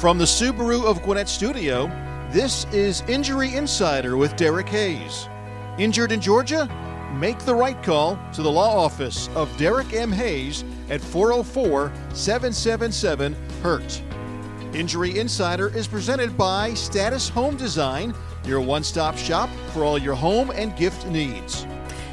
From the Subaru of Gwinnett studio, this is Injury Insider with Derek Hayes. Injured in Georgia? Make the right call to the law office of Derek M. Hayes at 404 777 HURT. Injury Insider is presented by Status Home Design, your one stop shop for all your home and gift needs.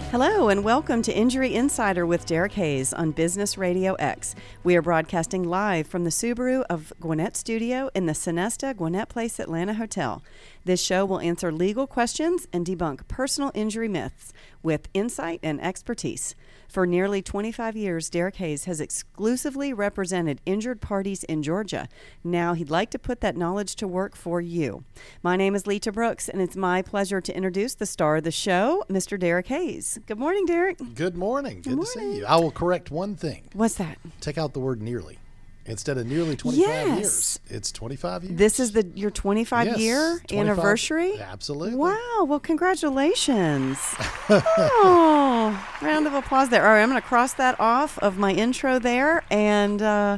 Hello, and welcome to Injury Insider with Derek Hayes on Business Radio X. We are broadcasting live from the Subaru of Gwinnett studio in the Sonesta Gwinnett Place Atlanta Hotel. This show will answer legal questions and debunk personal injury myths with insight and expertise. For nearly 25 years, Derek Hayes has exclusively represented injured parties in Georgia. Now he'd like to put that knowledge to work for you. My name is Lita Brooks, and it's my pleasure to introduce the star of the show, Mr. Derek Hayes. Good morning, Derek. Good morning. Good, Good to see you. I will correct one thing. What's that? Take out the word nearly. Instead of nearly 25 Yes. years, it's 25 years. This is the your 25 Yes, year 25 anniversary. Absolutely. Wow! Well, congratulations. oh, round of applause there. All right, I'm going to cross that off of my intro there, and uh,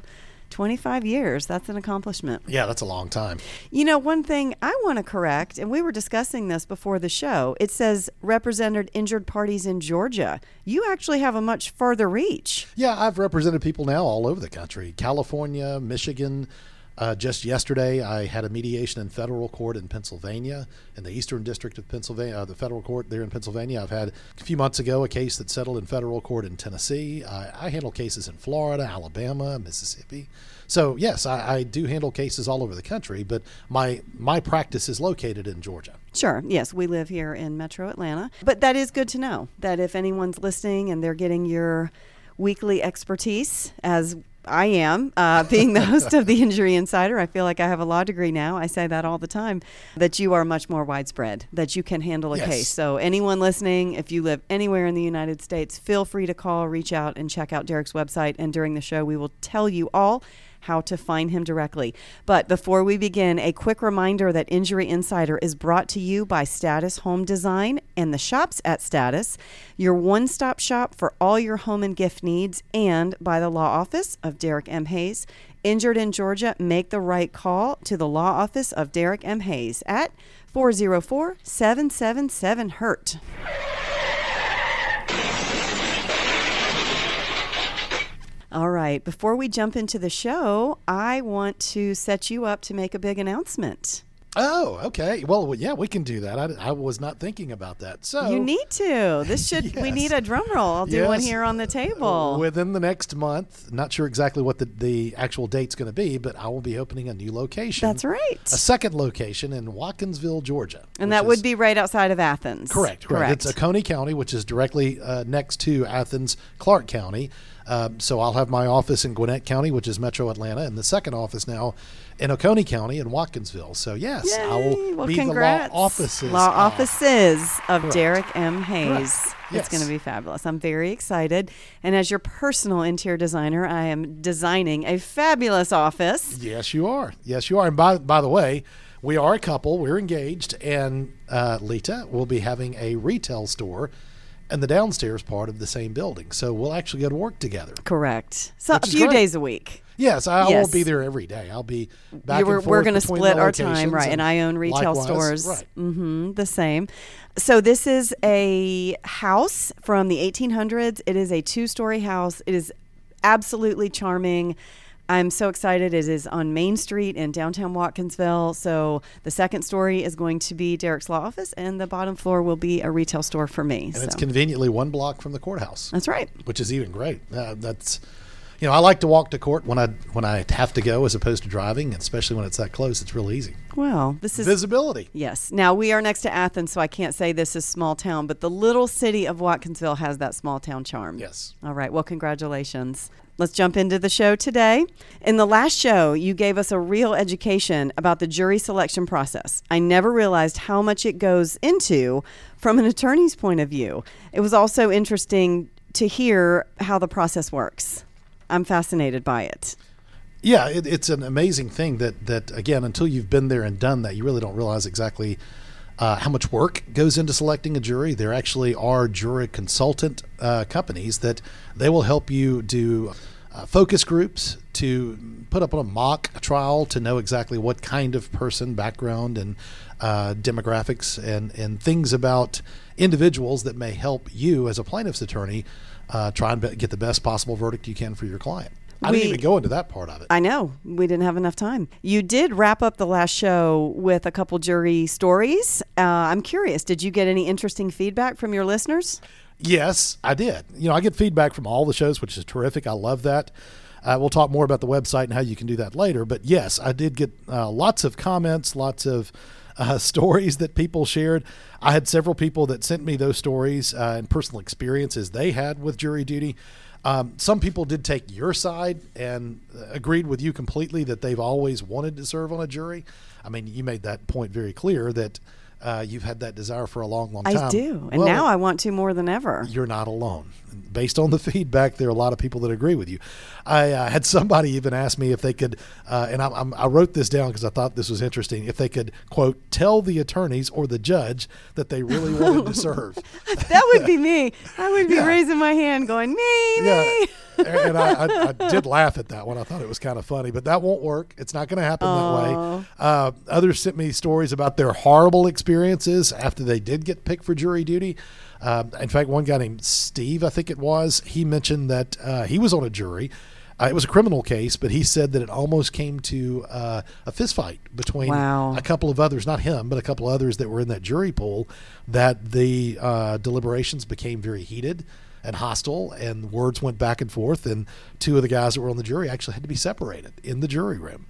25 years. That's an accomplishment. Yeah, that's a long time. You know, one thing I want to correct, and we were discussing this before the show. It says represented injured parties in Georgia. You actually have a much further reach. Yeah, I've represented people now all over the country California, Michigan. Uh, just yesterday, I had a mediation in federal court in Pennsylvania, in the Eastern District of Pennsylvania, uh, the federal court there in Pennsylvania. I've had a few months ago a case that settled in federal court in Tennessee. I, I handle cases in Florida, Alabama, Mississippi. So yes, I, I do handle cases all over the country, but my my practice is located in Georgia. Sure. Yes, we live here in Metro Atlanta. But that is good to know that if anyone's listening and they're getting your weekly expertise, as I am, uh, being the host of the Injury Insider, I feel like I have a law degree now. I say that all the time, that you are much more widespread, that you can handle a Yes. case. So, anyone listening, if you live anywhere in the United States, feel free to call, reach out, and check out Derek's website. And during the show, we will tell you all how to find him directly. But before we begin, a quick reminder that Injury Insider is brought to you by Status Home Design and the shops at Status, your one stop shop for all your home and gift needs, and by the law office of Derek M. Hayes. Injured in Georgia, make the right call to the law office of Derek M. Hayes at 404 777 HURT. All right. Before we jump into the show, I want to set you up to make a big announcement. Oh, okay. Well, yeah, we can do that. I, I was not thinking about that. So You need to. This should. We need a drum roll. I'll do one here on the table. Within the next month, not sure exactly what the, the actual date's going to be, but I will be opening a new location. That's right. A second location in Watkinsville, Georgia. And that would is- be right outside of Athens. correct. Correct. It's Oconee County, which is directly uh, next to Athens, Clarke County. Um, so I'll have my office in Gwinnett County, which is Metro Atlanta, and the second office now in Oconee County in Watkinsville. So yes, I will well, be congrats. the law offices. Law offices of correct. Derek M. Hayes. It's Yes. going to be fabulous. I'm very excited. And as your personal interior designer, I am designing a fabulous office. Yes, you are. Yes, you are. And by by the way, we are a couple. We're engaged, and uh, Lita will be having a retail store in the downstairs part of the same building. So we'll actually go to work together. Correct. So a few great. days a week. Yes, I Yes. won't be there every day. I'll be back were- and we're going to split our time, right? And I own retail likewise- stores. Right. hmm the same. So this is a house from the 1800s. It is a two-story house. It is absolutely charming. I'm so excited. It is on Main Street in downtown Watkinsville. So the second story is going to be Derek's law office, and the bottom floor will be a retail store for me. And so it's conveniently one block from the courthouse, that's right. which is even great. Uh, that's you know I like to walk to court when I when I have to go as opposed to driving, especially when it's that close. It's real easy. Well, this is Visibility. Yes. Now we are next to Athens, so I can't say this is small town, but the little city of Watkinsville has that small town charm. Yes. All right. Well, congratulations. Let's jump into the show today. In the last show, you gave us a real education about the jury selection process. I never realized how much it goes into from an attorney's point of view. It was also interesting to hear how the process works. I'm fascinated by it. Yeah, it, it's an amazing thing that that again, until you've been there and done that, you really don't realize exactly uh, how much work goes into selecting a jury. There actually are jury consultant uh, companies that they will help you do uh, focus groups to put up on a mock trial to know exactly what kind of person, background, and uh, demographics and, and things about individuals that may help you as a plaintiff's attorney uh, try and get the best possible verdict you can for your client. I We- didn't even go into that part of it. I know we didn't have enough time. You did wrap up the last show with a couple jury stories. Uh, I'm curious, did you get any interesting feedback from your listeners? Yes, I did. You know, I get feedback from all the shows, which is terrific. I love that. Uh, we'll talk more about the website and how you can do that later. But yes, I did get uh, lots of comments, lots of uh, stories that people shared. I had several people that sent me those stories uh, and personal experiences they had with jury duty. Um, some people did take your side and uh, agreed with you completely that they've always wanted to serve on a jury. I mean, you made that point very clear that uh, you've had that desire for a long, long time. I do, and Well, now I want to more than ever. you're not alone. Based on the feedback, there are a lot of people that agree with you. I uh, had somebody even ask me if they could, uh, and I, I'm, I wrote this down because I thought this was interesting. If they could quote tell the attorneys or the judge that they really wanted to serve. that would be me. I would be Yeah. raising my hand, going me, me. and I, I, I did laugh at that one. I thought it was kind of funny, but that won't work. It's not going to happen that way. Uh, others sent me stories about their horrible experiences after they did get picked for jury duty. Um, in fact, one guy named Steve, I think it was, he mentioned that uh, he was on a jury. Uh, it was a criminal case, but he said that it almost came to uh, a fistfight between Wow. a couple of others, not him, but a couple of others that were in that jury pool, that the uh, deliberations became very heated and hostile, and words went back and forth, and two of the guys that were on the jury actually had to be separated in the jury room.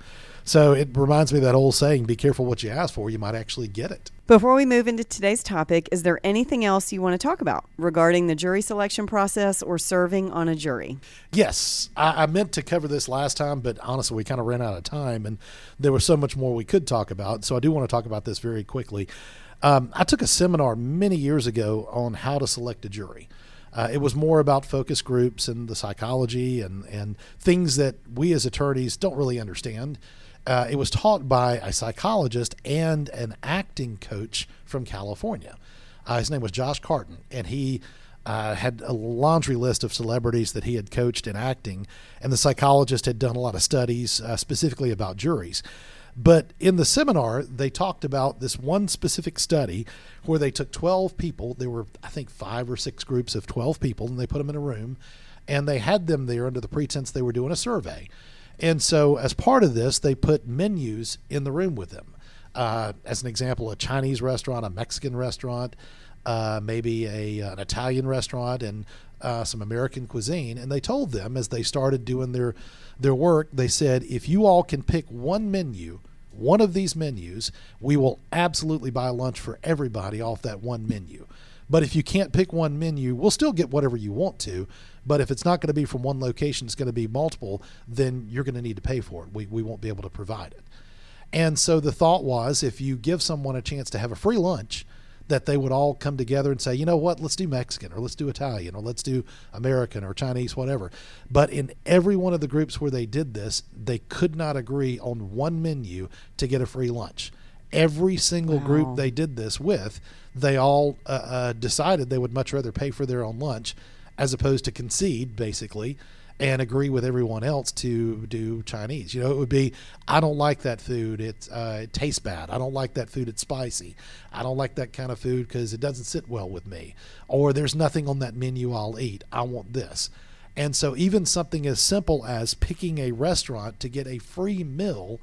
So it reminds me of that old saying, be careful what you ask for, you might actually get it. Before we move into today's topic, is there anything else you want to talk about regarding the jury selection process or serving on a jury? Yes, I, I meant to cover this last time, but honestly, we kind of ran out of time, and there was so much more we could talk about. So I do want to talk about this very quickly. Um, I took a seminar many years ago on how to select a jury. Uh, it was more about focus groups and the psychology and, and things that we as attorneys don't really understand. Uh, it was taught by a psychologist and an acting coach from California. Uh, his name was Josh Carton, and he uh, had a laundry list of celebrities that he had coached in acting, and the psychologist had done a lot of studies uh, specifically about juries. But in the seminar, they talked about this one specific study where they took 12 people. There were, I think, five or six groups of 12 people, and they put them in a room, and they had them there under the pretense they were doing a survey. And so, as part of this, they put menus in the room with them. Uh, as an example, a Chinese restaurant, a Mexican restaurant, uh, maybe a, an Italian restaurant, and uh, some American cuisine. And they told them as they started doing their their work, they said, if you all can pick one menu, one of these menus, we will absolutely buy lunch for everybody off that one menu. But if you can't pick one menu, we'll still get whatever you want to. But if it's not going to be from one location, it's going to be multiple, then you're going to need to pay for it. We, we won't be able to provide it. And so the thought was if you give someone a chance to have a free lunch, that they would all come together and say, you know what, let's do Mexican or let's do Italian or let's do American or Chinese, whatever. But in every one of the groups where they did this, they could not agree on one menu to get a free lunch. Every single Wow. group they did this with, they all uh, uh, decided they would much rather pay for their own lunch as opposed to concede, basically, and agree with everyone else to do Chinese. You know, it would be, I don't like that food. It, uh, it tastes bad. I don't like that food. It's spicy. I don't like that kind of food because it doesn't sit well with me. Or there's nothing on that menu I'll eat. I want this. And so, even something as simple as picking a restaurant to get a free meal,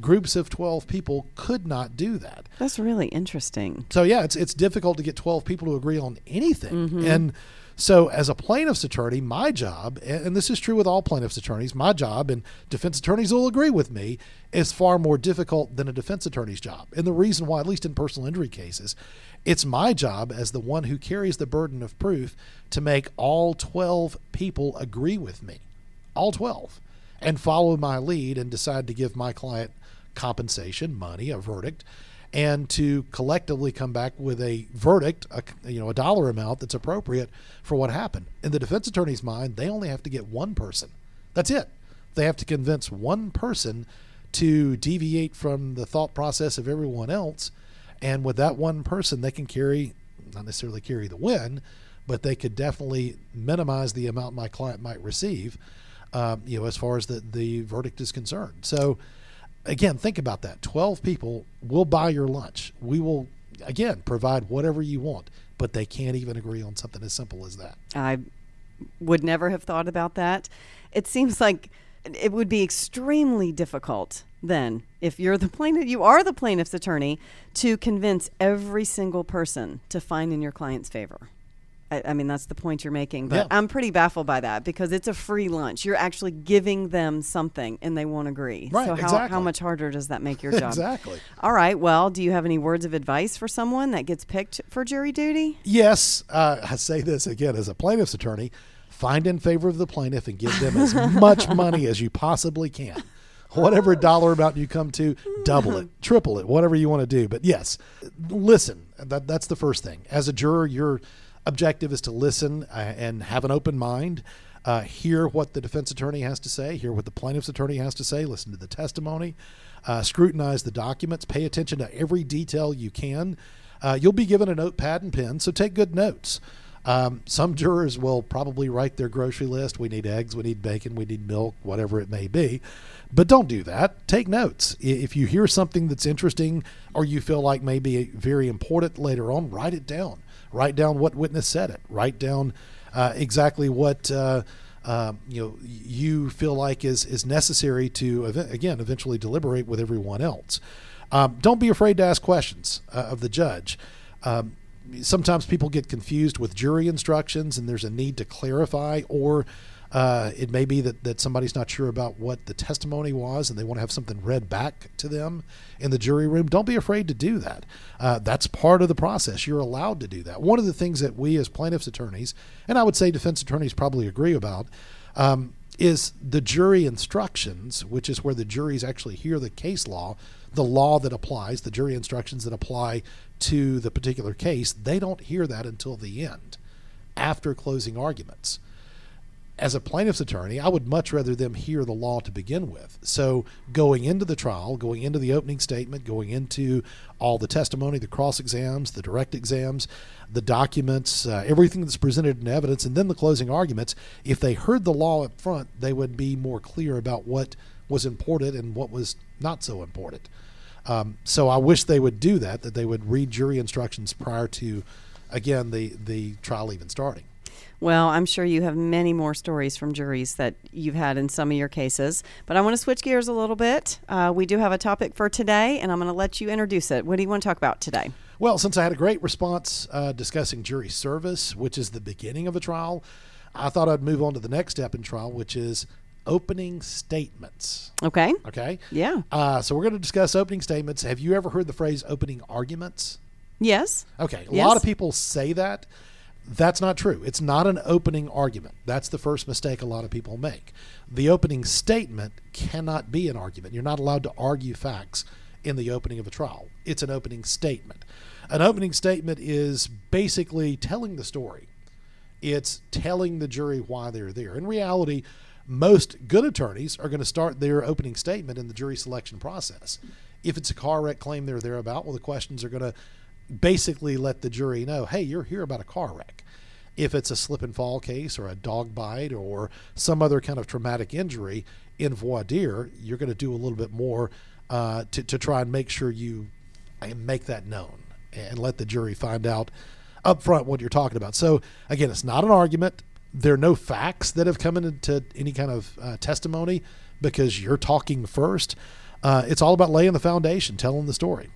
groups of 12 people could not do that That's really interesting. so yeah, it's it's difficult to get twelve people to agree on anything. And so, as a plaintiff's attorney, my job, and this is true with all plaintiff's attorneys, my job, and defense attorneys will agree with me, is far more difficult than a defense attorney's job. And the reason why, at least in personal injury cases, it's my job as the one who carries the burden of proof to make all twelve people agree with me, all twelve, and follow my lead and decide to give my client compensation, money, a verdict, and to collectively come back with a verdict, a, you know, a dollar amount that's appropriate for what happened. In the defense attorney's mind, they only have to get one person. That's it. They have to convince one person to deviate from the thought process of everyone else, and with that one person, they can carry, not necessarily carry the win, but they could definitely minimize the amount my client might receive. um, you know, as far as the, the verdict is concerned. So, again, think about that. 12 people will buy your lunch. We will, again, provide whatever you want, but they can't even agree on something as simple as that. I would never have thought about that. It seems like it would be extremely difficult then if you're the plaintiff you are the plaintiff's attorney to convince every single person to find in your client's favor I, I mean that's the point you're making but Yeah. i'm pretty baffled by that because it's a free lunch you're actually giving them something and they won't agree Right, so how, exactly. how much harder does that make your job Exactly. all right well do you have any words of advice for someone that gets picked for jury duty Yes, uh, I say this again as a plaintiff's attorney find in favor of the plaintiff and give them as much money as you possibly can. Whatever dollar amount you come to, double it, triple it, whatever you want to do. But yes, listen. That, that's the first thing. As a juror, your objective is to listen uh, and have an open mind. Uh, hear what the defense attorney has to say, hear what the plaintiff's attorney has to say, listen to the testimony, uh, scrutinize the documents, pay attention to every detail you can. Uh, you'll be given a notepad and pen, so take good notes. Um, some jurors will probably write their grocery list. We need eggs, we need bacon, we need milk, whatever it may be. But don't do that. Take notes. If you hear something that's interesting or you feel like may be very important later on, write it down. Write down what witness said it. Write down uh, exactly what uh, uh, you know you feel like is is necessary to again eventually deliberate with everyone else. Um, don't be afraid to ask questions uh, of the judge. Um, sometimes people get confused with jury instructions, and there's a need to clarify, or uh, it may be that, that somebody's not sure about what the testimony was and they want to have something read back to them in the jury room. Don't be afraid to do that. Uh, that's part of the process. You're allowed to do that. One of the things that we as plaintiffs' attorneys, and I would say defense attorneys probably agree about, um, is the jury instructions, which is where the juries actually hear the case law, the law that applies, the jury instructions that apply to the particular case, they don't hear that until the end, after closing arguments. As a plaintiff's attorney, I would much rather them hear the law to begin with. So, going into the trial, going into the opening statement, going into all the testimony, the cross exams, the direct exams, the documents, uh, everything that's presented in evidence, and then the closing arguments, if they heard the law up front, they would be more clear about what was important and what was not so important. Um, so I wish they would do that, that they would read jury instructions prior to, again, the, the trial even starting. Well, I'm sure you have many more stories from juries that you've had in some of your cases, but I want to switch gears a little bit. Uh, we do have a topic for today, and I'm going to let you introduce it. What do you want to talk about today? Well, since I had a great response uh, discussing jury service, which is the beginning of a trial, I thought I'd move on to the next step in trial, which is opening statements. Okay. Okay? Yeah. Uh, so we're going to discuss opening statements. Have you ever heard the phrase opening arguments? Yes. Okay, a Yes. lot of people say that. That's not true. It's not an opening argument. That's the first mistake a lot of people make. The opening statement cannot be an argument. You're not allowed to argue facts in the opening of a trial. It's an opening statement. An opening statement is basically telling the story. It's telling the jury why they're there. In reality, most good attorneys are going to start their opening statement in the jury selection process. If it's a car wreck claim they're there about, well, the questions are going to basically let the jury know, hey, you're here about a car wreck. If it's a slip and fall case or a dog bite or some other kind of traumatic injury in voir dire, you're going to do a little bit more uh, to, to try and make sure you uh, make that known and let the jury find out up front what you're talking about. So, again, it's not an argument. There are no facts that have come into any kind of uh, testimony because you're talking first. Uh, it's all about laying the foundation, telling the story.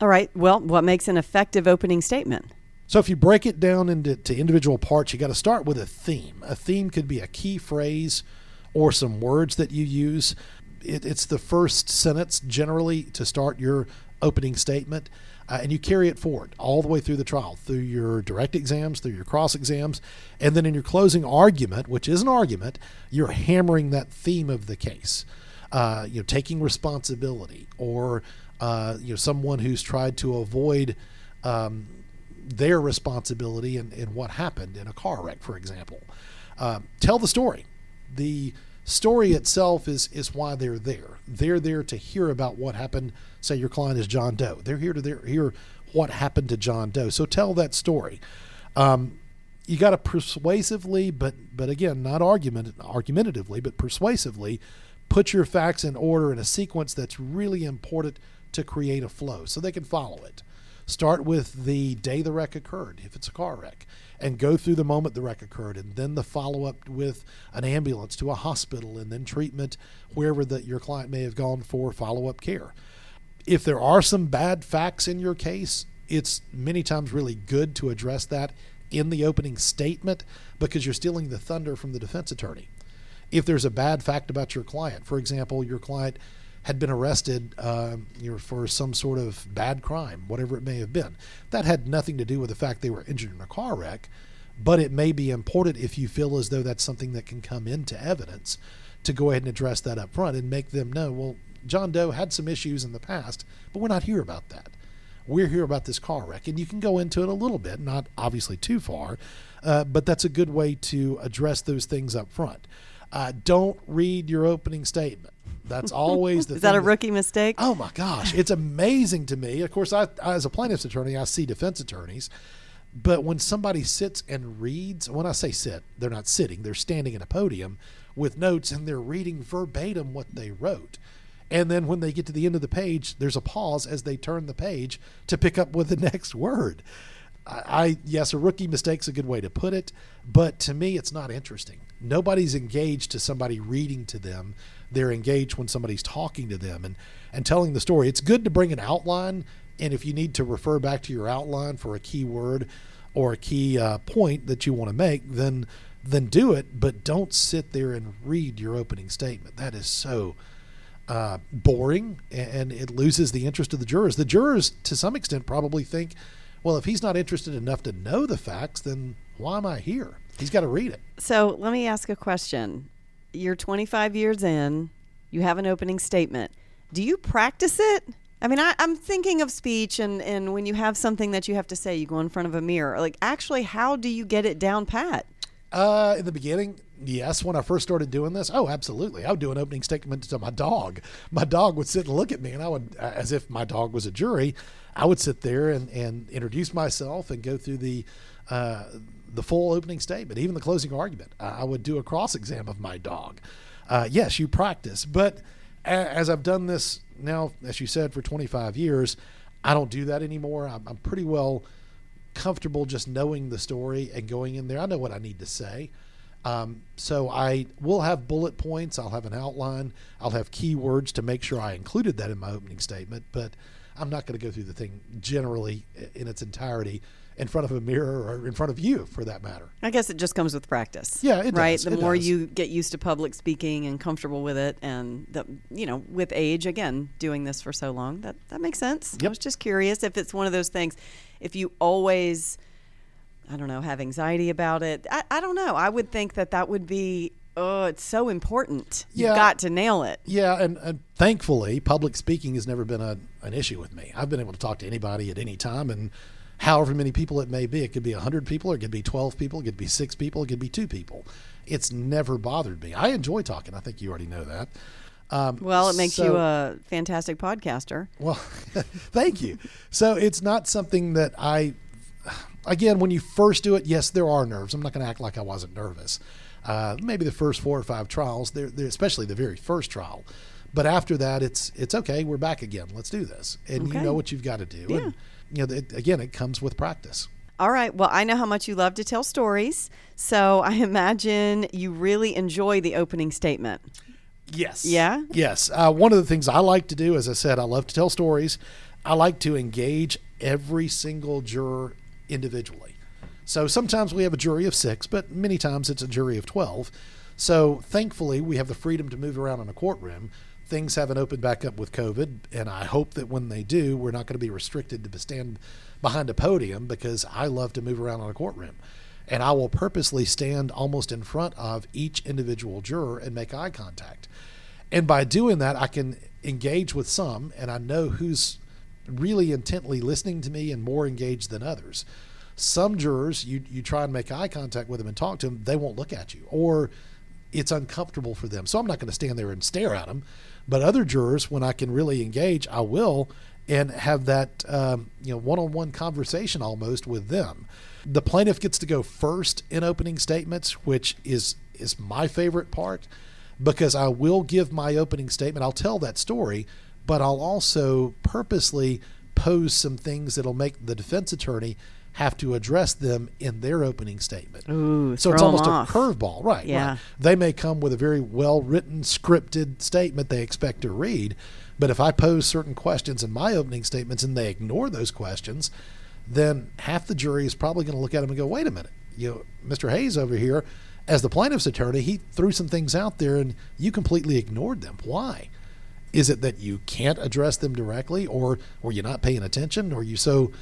All right. Well, what makes an effective opening statement? So if you break it down into to individual parts, you got to start with a theme. A theme could be a key phrase or some words that you use. It, it's the first sentence generally to start your opening statement, uh, and you carry it forward all the way through the trial, through your direct exams, through your cross exams, and then in your closing argument, which is an argument, you're hammering that theme of the case. Uh, you know, taking responsibility, or uh, you know, someone who's tried to avoid. Um, their responsibility in, in what happened in a car wreck, for example. Um, tell the story. The story itself is is why they're there. They're there to hear about what happened. Say your client is John Doe. They're here to their, hear what happened to John Doe. So tell that story. Um, you got to persuasively, but but again, not argument argumentatively, but persuasively, put your facts in order in a sequence that's really important to create a flow, so they can follow it. Start with the day the wreck occurred, if it's a car wreck, and go through the moment the wreck occurred, and then the follow up with an ambulance to a hospital, and then treatment wherever that your client may have gone for follow up care. If there are some bad facts in your case, it's many times really good to address that in the opening statement because you're stealing the thunder from the defense attorney. If there's a bad fact about your client, for example, your client had been arrested uh, you know, for some sort of bad crime, whatever it may have been. That had nothing to do with the fact they were injured in a car wreck, but it may be important if you feel as though that's something that can come into evidence to go ahead and address that up front and make them know, well, John Doe had some issues in the past, but we're not here about that. We're here about this car wreck. And you can go into it a little bit, not obviously too far, uh, but that's a good way to address those things up front. Uh, don't read your opening statement. That's always the. Is that a rookie mistake? Oh my gosh, it's amazing to me. Of course, I, as a plaintiff's attorney, I see defense attorneys, but when somebody sits and reads, when I say sit, they're not sitting; they're standing at a podium with notes and they're reading verbatim what they wrote. And then when they get to the end of the page, there's a pause as they turn the page to pick up with the next word. I, I yes, a rookie mistake's a good way to put it, but to me, it's not interesting. Nobody's engaged to somebody reading to them they're engaged when somebody's talking to them and, and telling the story. It's good to bring an outline, and if you need to refer back to your outline for a key word or a key uh, point that you want to make, then then do it. But don't sit there and read your opening statement. That is so uh, boring, and it loses the interest of the jurors. The jurors, to some extent, probably think, well, if he's not interested enough to know the facts, then why am I here? He's got to read it. So let me ask a question you're 25 years in, you have an opening statement. Do you practice it? I mean, I, am thinking of speech, and, and when you have something that you have to say, you go in front of a mirror. Like, actually, how do you get it down pat? Uh, in the beginning, yes. When I first started doing this, oh, absolutely. I would do an opening statement to my dog. My dog would sit and look at me, and I would, as if my dog was a jury, I would sit there and, and introduce myself and go through the uh, the full opening statement, even the closing argument. Uh, I would do a cross exam of my dog. Uh, yes, you practice, but a- as I've done this now, as you said, for 25 years, I don't do that anymore. I'm, I'm pretty well comfortable just knowing the story and going in there. I know what I need to say. Um, so I will have bullet points. I'll have an outline. I'll have keywords to make sure I included that in my opening statement. But I'm not going to go through the thing generally in its entirety in front of a mirror or in front of you for that matter. I guess it just comes with practice. Yeah, it right. Does. The it more does. you get used to public speaking and comfortable with it, and the you know with age, again, doing this for so long, that that makes sense. Yep. I was just curious if it's one of those things. If you always, I don't know, have anxiety about it. I, I don't know. I would think that that would be. Oh, it's so important. Yeah. You've got to nail it. Yeah, and, and thankfully, public speaking has never been a, an issue with me. I've been able to talk to anybody at any time, and however many people it may be. It could be 100 people, or it could be 12 people, it could be six people, it could be two people. It's never bothered me. I enjoy talking. I think you already know that. Um, Well, it makes so- you a fantastic podcaster. Well, thank you. So it's not something that I, again, when you first do it, yes, there are nerves. I'm not going to act like I wasn't nervous. Uh, maybe the first four or five trials, they're, they're, especially the very first trial. But after that, it's it's okay. We're back again. Let's do this, and Okay. you know what you've got to do. Yeah. And you know, it, again, it comes with practice. All right. Well, I know how much you love to tell stories. So I imagine you really enjoy the opening statement. Yes. Yeah? Yes. Uh, one of the things I like to do, as I said, I love to tell stories. I like to engage every single juror individually. So sometimes we have a jury of six, but many times it's a jury of 12. So thankfully, we have the freedom to move around in a courtroom. Things haven't opened back up with COVID, and I hope that when they do, we're not going to be restricted to stand behind a podium because I love to move around in a courtroom. And I will purposely stand almost in front of each individual juror and make eye contact. And by doing that, I can engage with some, and I know who's really intently listening to me and more engaged than others. Some jurors, you, you try and make eye contact with them and talk to them, they won't look at you, or it's uncomfortable for them. So I'm not going to stand there and stare at them. But other jurors, when I can really engage, I will. and have that um, you know one-on-one conversation almost with them. The plaintiff gets to go first in opening statements, which is is my favorite part because I will give my opening statement. I'll tell that story, but I'll also purposely pose some things that'll make the defense attorney have to address them in their opening statement. Ooh, so it's almost a curveball, right? Yeah. right. They may come with a very well written, scripted statement they expect to read, but if I pose certain questions in my opening statements and they ignore those questions, then half the jury is probably going to look at them and go, "Wait a minute, you know, Mr. Hayes over here, as the plaintiff's attorney, he threw some things out there and you completely ignored them. Why?" Is it that you can't address them directly, or were you not paying attention, or you so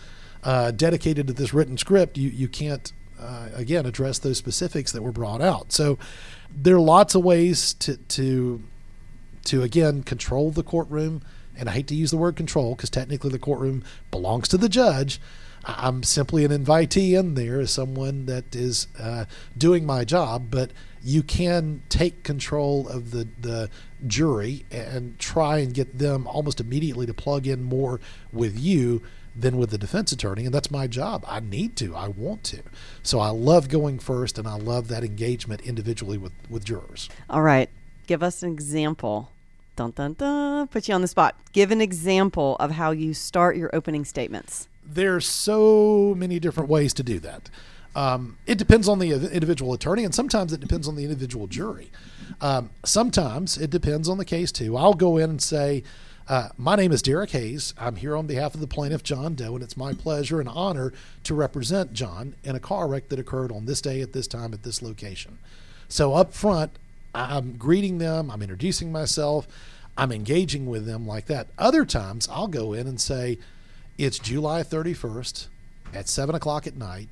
uh, dedicated to this written script you you can't uh, again address those specifics that were brought out? So there are lots of ways to to to again control the courtroom, and I hate to use the word control because technically the courtroom belongs to the judge. I'm simply an invitee in there as someone that is uh, doing my job, but you can take control of the, the jury and try and get them almost immediately to plug in more with you than with the defense attorney. And that's my job. I need to, I want to. So I love going first and I love that engagement individually with, with jurors. All right. Give us an example. Dun dun dun. Put you on the spot. Give an example of how you start your opening statements. there's so many different ways to do that. Um, it depends on the individual attorney, and sometimes it depends on the individual jury. Um, sometimes it depends on the case too. I'll go in and say, uh, "My name is Derek Hayes. I'm here on behalf of the plaintiff John Doe, and it's my pleasure and honor to represent John in a car wreck that occurred on this day at this time at this location." So up front, I'm greeting them, I'm introducing myself, I'm engaging with them like that. Other times, I'll go in and say, It's July 31st at 7 o'clock at night.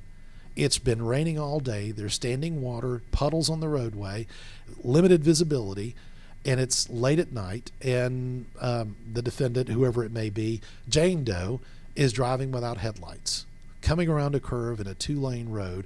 It's been raining all day. There's standing water, puddles on the roadway, limited visibility, and it's late at night. And um, the defendant, whoever it may be, Jane Doe, is driving without headlights, coming around a curve in a two lane road,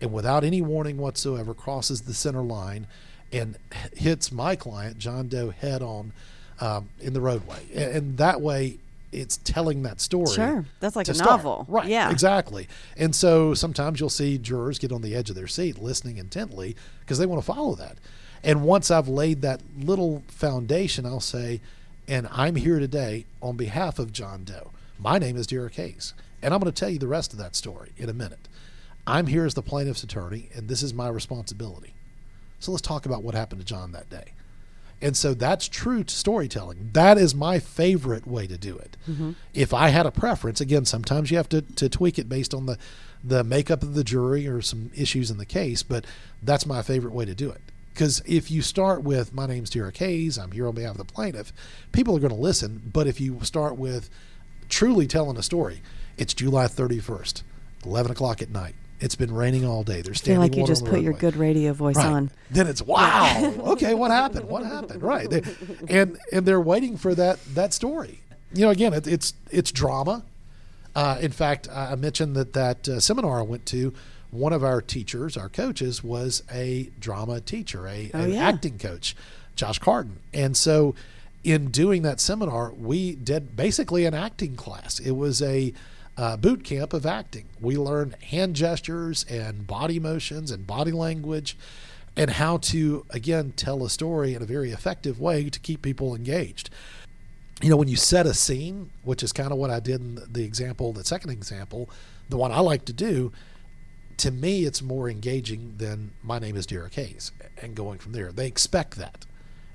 and without any warning whatsoever, crosses the center line and hits my client, John Doe, head on um, in the roadway. And, and that way, it's telling that story. Sure. That's like a start. novel. Right. Yeah. Exactly. And so sometimes you'll see jurors get on the edge of their seat listening intently because they want to follow that. And once I've laid that little foundation, I'll say, and I'm here today on behalf of John Doe. My name is Derek Hayes. And I'm going to tell you the rest of that story in a minute. I'm here as the plaintiff's attorney, and this is my responsibility. So let's talk about what happened to John that day. And so that's true to storytelling. That is my favorite way to do it. Mm-hmm. If I had a preference, again, sometimes you have to, to tweak it based on the, the makeup of the jury or some issues in the case, but that's my favorite way to do it. Because if you start with, my name's Derek Hayes, I'm here on behalf of the plaintiff, people are going to listen. But if you start with truly telling a story, it's July 31st, 11 o'clock at night. It's been raining all day. There's I feel like you just put your good radio voice Right. on. Then it's wow. okay, what happened? What happened? Right. They, and and they're waiting for that that story. You know, again, it, it's it's drama. Uh, in fact, I mentioned that that uh, seminar I went to. One of our teachers, our coaches, was a drama teacher, a Oh, an yeah. acting coach, Josh Carden. And so, in doing that seminar, we did basically an acting class. It was a uh, boot camp of acting. We learned hand gestures and body motions and body language and how to, again, tell a story in a very effective way to keep people engaged. You know, when you set a scene, which is kind of what I did in the- example, the second example, the one I like to do, to me, it's more engaging than my name is Derek Hayes and going from there. They expect that.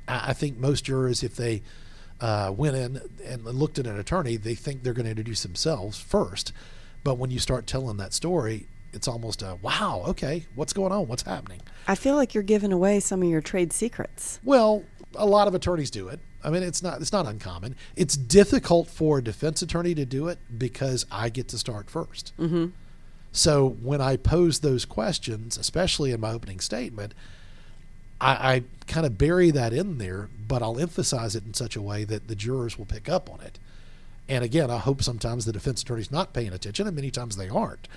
I I think most jurors, if they uh, went in and looked at an attorney, they think they're going to introduce themselves first. But when you start telling that story, it's almost a wow, okay, what's going on? What's happening? I feel like you're giving away some of your trade secrets. Well, a lot of attorneys do it. I mean, it's not it's not uncommon. It's difficult for a defense attorney to do it because I get to start 1st Mm-hmm. So when I pose those questions, especially in my opening statement, I, I kind of bury that in there, but I'll emphasize it in such a way that the jurors will pick up on it. And again, I hope sometimes the defense attorney's not paying attention, and many times they aren't.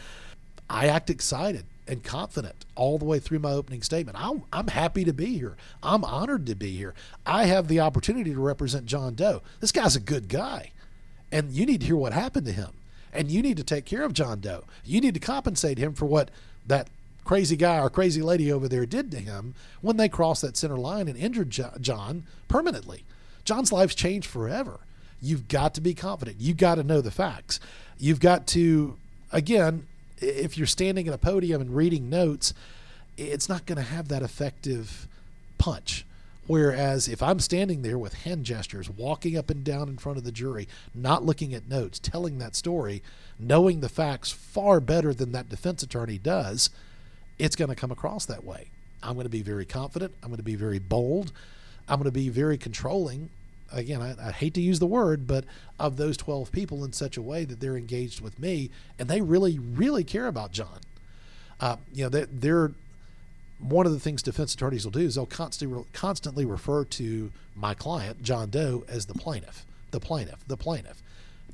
I act excited and confident all the way through my opening statement. I'm, I'm happy to be here. I'm honored to be here. I have the opportunity to represent John Doe. This guy's a good guy. and you need to hear what happened to him, and you need to take care of John Doe. You need to compensate him for what that crazy guy or crazy lady over there did to him when they crossed that center line and injured John permanently. John's life's changed forever. You've got to be confident. You've got to know the facts. You've got to, again, if you're standing at a podium and reading notes, it's not going to have that effective punch. Whereas if I'm standing there with hand gestures, walking up and down in front of the jury, not looking at notes, telling that story, knowing the facts far better than that defense attorney does, it's going to come across that way. I'm going to be very confident. I'm going to be very bold. I'm going to be very controlling. Again, I, I, hate to use the word, but of those 12 people in such a way that they're engaged with me and they really, really care about John. Uh, you know, they're, they're one of the things defense attorneys will do is they'll constantly constantly refer to my client John Doe as the plaintiff, the plaintiff, the plaintiff,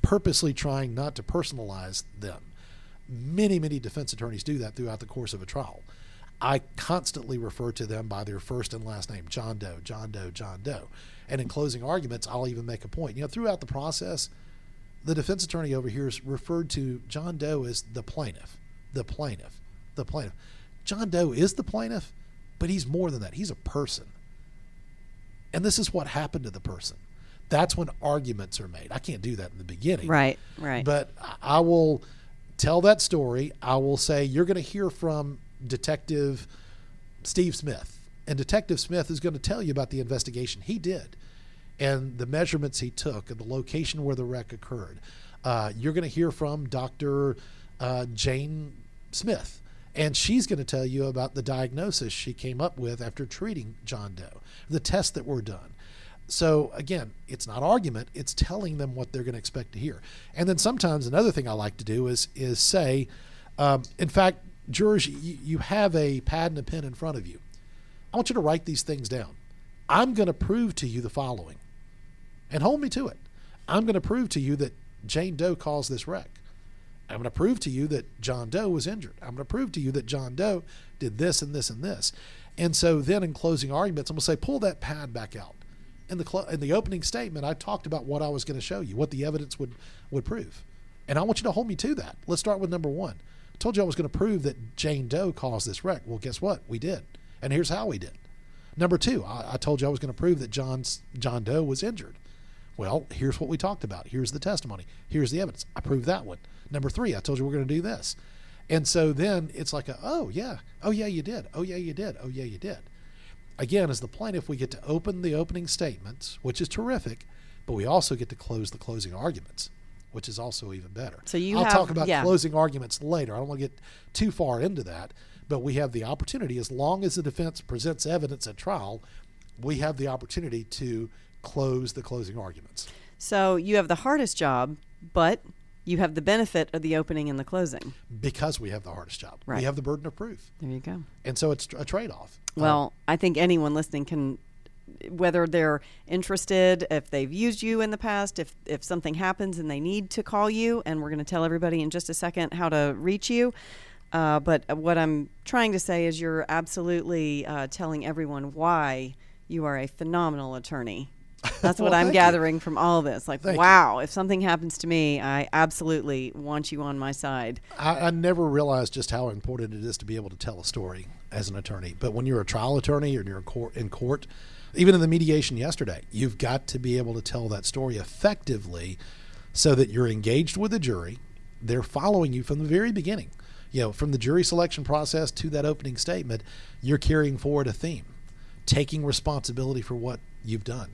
purposely trying not to personalize them. Many many defense attorneys do that throughout the course of a trial. I constantly refer to them by their first and last name, John Doe, John Doe, John Doe. And in closing arguments, I'll even make a point. You know, throughout the process, the defense attorney over here is referred to John Doe as the plaintiff, the plaintiff, the plaintiff. John Doe is the plaintiff, but he's more than that. He's a person. And this is what happened to the person. That's when arguments are made. I can't do that in the beginning. Right, right. But I will tell that story. I will say, you're going to hear from Detective Steve Smith. And Detective Smith is going to tell you about the investigation he did and the measurements he took and the location where the wreck occurred. Uh, you're going to hear from Dr. Uh, Jane Smith and she's going to tell you about the diagnosis she came up with after treating John Doe, the tests that were done. So again, it's not argument; it's telling them what they're going to expect to hear. And then sometimes another thing I like to do is is say, um, in fact, jurors, you, you have a pad and a pen in front of you. I want you to write these things down. I'm going to prove to you the following, and hold me to it. I'm going to prove to you that Jane Doe caused this wreck. I'm going to prove to you that John Doe was injured. I'm going to prove to you that John Doe did this and this and this. And so then in closing arguments, I'm going to say, pull that pad back out. In the cl- in the opening statement, I talked about what I was going to show you, what the evidence would would prove, and I want you to hold me to that. Let's start with number one. I told you I was going to prove that Jane Doe caused this wreck. Well, guess what? We did, and here's how we did. Number two, I, I told you I was going to prove that John's John Doe was injured. Well, here's what we talked about. Here's the testimony. Here's the evidence. I proved that one. Number three, I told you we're going to do this. And so then it's like, a, oh, yeah. Oh, yeah, you did. Oh, yeah, you did. Oh, yeah, you did. Again, as the plaintiff, we get to open the opening statements, which is terrific, but we also get to close the closing arguments, which is also even better. So you I'll have, talk about yeah. closing arguments later. I don't want to get too far into that, but we have the opportunity, as long as the defense presents evidence at trial, we have the opportunity to close the closing arguments. So you have the hardest job, but you have the benefit of the opening and the closing. Because we have the hardest job. Right. We have the burden of proof. There you go. And so it's a trade off. Well, um, I think anyone listening can, whether they're interested, if they've used you in the past, if, if something happens and they need to call you, and we're going to tell everybody in just a second how to reach you. Uh, but what I'm trying to say is you're absolutely uh, telling everyone why you are a phenomenal attorney that's what I'm gathering you. from all this. Like, thank wow, you. if something happens to me, I absolutely want you on my side. I, I, never realized just how important it is to be able to tell a story as an attorney. But when you're a trial attorney or you're in court, in court, even in the mediation yesterday, you've got to be able to tell that story effectively so that you're engaged with the jury. They're following you from the very beginning. You know, from the jury selection process to that opening statement, you're carrying forward a theme, taking responsibility for what you've done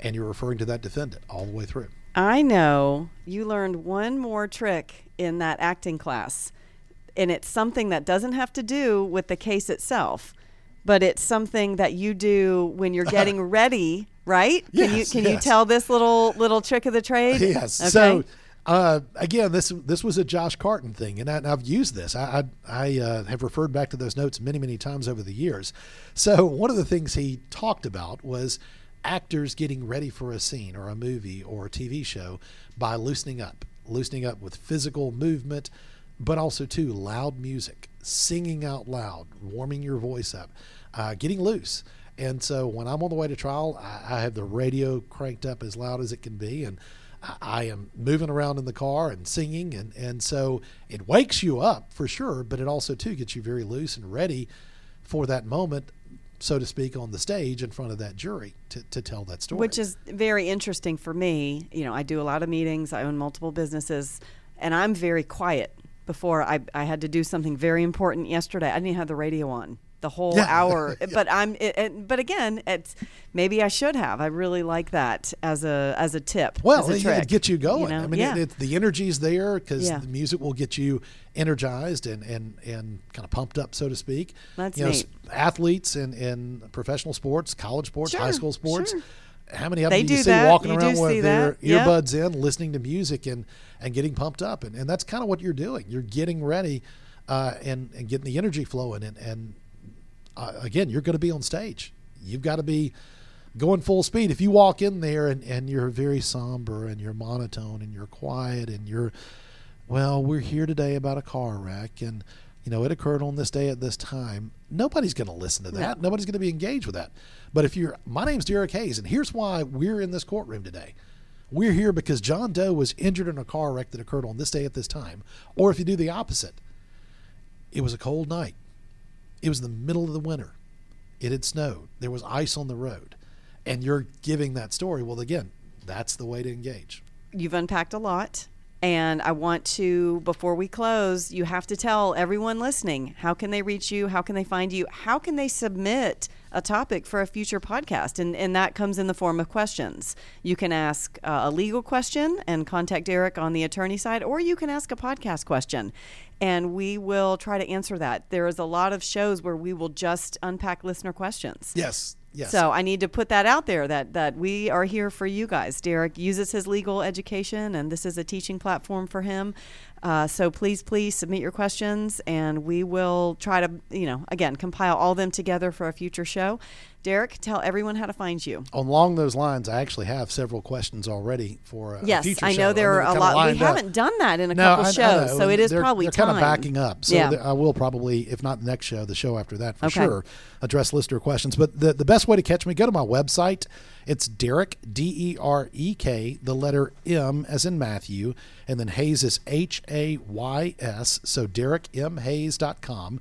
and you're referring to that defendant all the way through. I know you learned one more trick in that acting class, and it's something that doesn't have to do with the case itself, but it's something that you do when you're getting ready, right? Yes, can you can yes. you tell this little little trick of the trade? Yes. Okay. So uh, again, this this was a Josh Carton thing, and, I, have used this. I I, I uh, have referred back to those notes many many times over the years. So one of the things he talked about was actors getting ready for a scene or a movie or a TV show by loosening up, loosening up with physical movement, but also too loud music, singing out loud, warming your voice up, uh, getting loose. And so when I'm on the way to trial, I, I have the radio cranked up as loud as it can be, and I- am moving around in the car and singing, and and so it wakes you up for sure, but it also too gets you very loose and ready for that moment, so to speak, on the stage in front of that jury to, to tell that story. Which is very interesting for me. You know, I do a lot of meetings, I own multiple businesses, and I'm very quiet. Before I, I had to do something very important yesterday. I didn't have the radio on the whole Yeah. hour. Yeah. But I'm, it, it, but again, it's maybe I should have. I really like that as a as a tip. Well, as a it, trick, it gets you going. You know? I mean, yeah. the energy's there because the music will get you energized and, and, and kind of pumped up, so to speak. That's you know, neat. athletes in, in professional sports, college sports, high school sports. sure. How many of They them do you do see that. walking You around with their. Yep. earbuds in, listening to music and, and getting pumped up? And, and that's kind of what you're doing. You're getting ready uh, and, and getting the energy flowing. And, and uh, again, you're going to be on stage. You've got to be going full speed. If you walk in there and, and you're very somber and you're monotone and you're quiet and you're, well, we're here today about a car wreck and, you know, it occurred on this day at this time. Nobody's going to listen to that. No. Nobody's going to be engaged with that. But if you're, my name's Derek Hayes, and here's why we're in this courtroom today. We're here because John Doe was injured in a car wreck that occurred on this day at this time. Or if you do the opposite, it was a cold night. It was the middle of the winter. It had snowed. There was ice on the road. And you're giving that story. Well, again, that's the way to engage. you've unpacked a lot and i want to before we close you have to tell everyone listening how can they reach you how can they find you how can they submit a topic for a future podcast and, and that comes in the form of questions you can ask uh, a legal question and contact derek on the attorney side or you can ask a podcast question and we will try to answer that there is a lot of shows where we will just unpack listener questions Yes. Yes. so I need to put that out there that that we are here for you guys. Derek uses his legal education, and this is a teaching platform for him. Uh, so please, please submit your questions, and we will try to, you know, again compile all them together for a future show. Derek, tell everyone how to find you. along those lines, I actually have several questions already for a, Yes, I show. know there I are a lot. We up. haven't done that in a No, couple I- I shows, know. so it is they're, probably they're time. kind of backing up. So yeah. I will probably, if not the next show, the show after that for Okay. sure, address listener questions. But the, the best way to catch me, go to my website. It's Derek D E R E K, the letter M as in Matthew, and then Hayes is H A Y S. So DerekMHayes.com.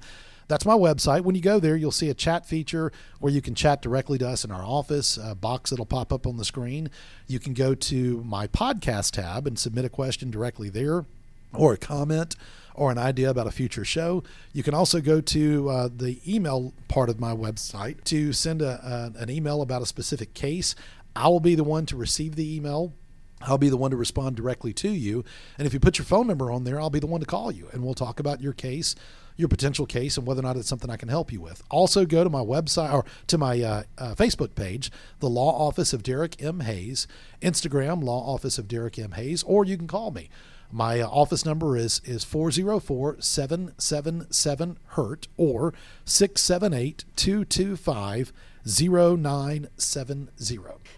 That's my website. When you go there, you'll see a chat feature where you can chat directly to us in our office, a box that'll pop up on the screen. You can go to my podcast tab and submit a question directly there or a comment or an idea about a future show. You can also go to uh, the email part of my website to send a, a, an email about a specific case. I will be the one to receive the email. I'll be the one to respond directly to you. And if you put your phone number on there, I'll be the one to call you and we'll talk about your case, your potential case, and whether or not it's something I can help you with. Also, go to my website or to my uh, uh, Facebook page, the Law Office of Derek M. Hayes, Instagram, Law Office of Derek M. Hayes, or you can call me. My uh, office number is is 404 777 HURT or 678 225 0970.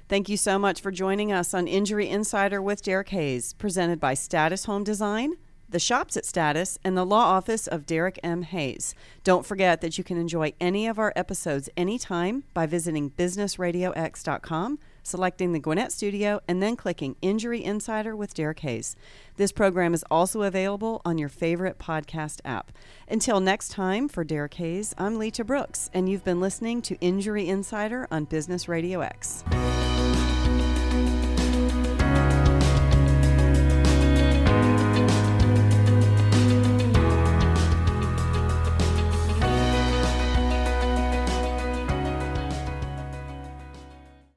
Thank you so much for joining us on Injury Insider with Derek Hayes, presented by Status Home Design, the shops at Status, and the law office of Derek M. Hayes. Don't forget that you can enjoy any of our episodes anytime by visiting businessradiox.com, selecting the Gwinnett Studio, and then clicking Injury Insider with Derek Hayes. This program is also available on your favorite podcast app. Until next time, for Derek Hayes, I'm Lita Brooks, and you've been listening to Injury Insider on Business Radio X.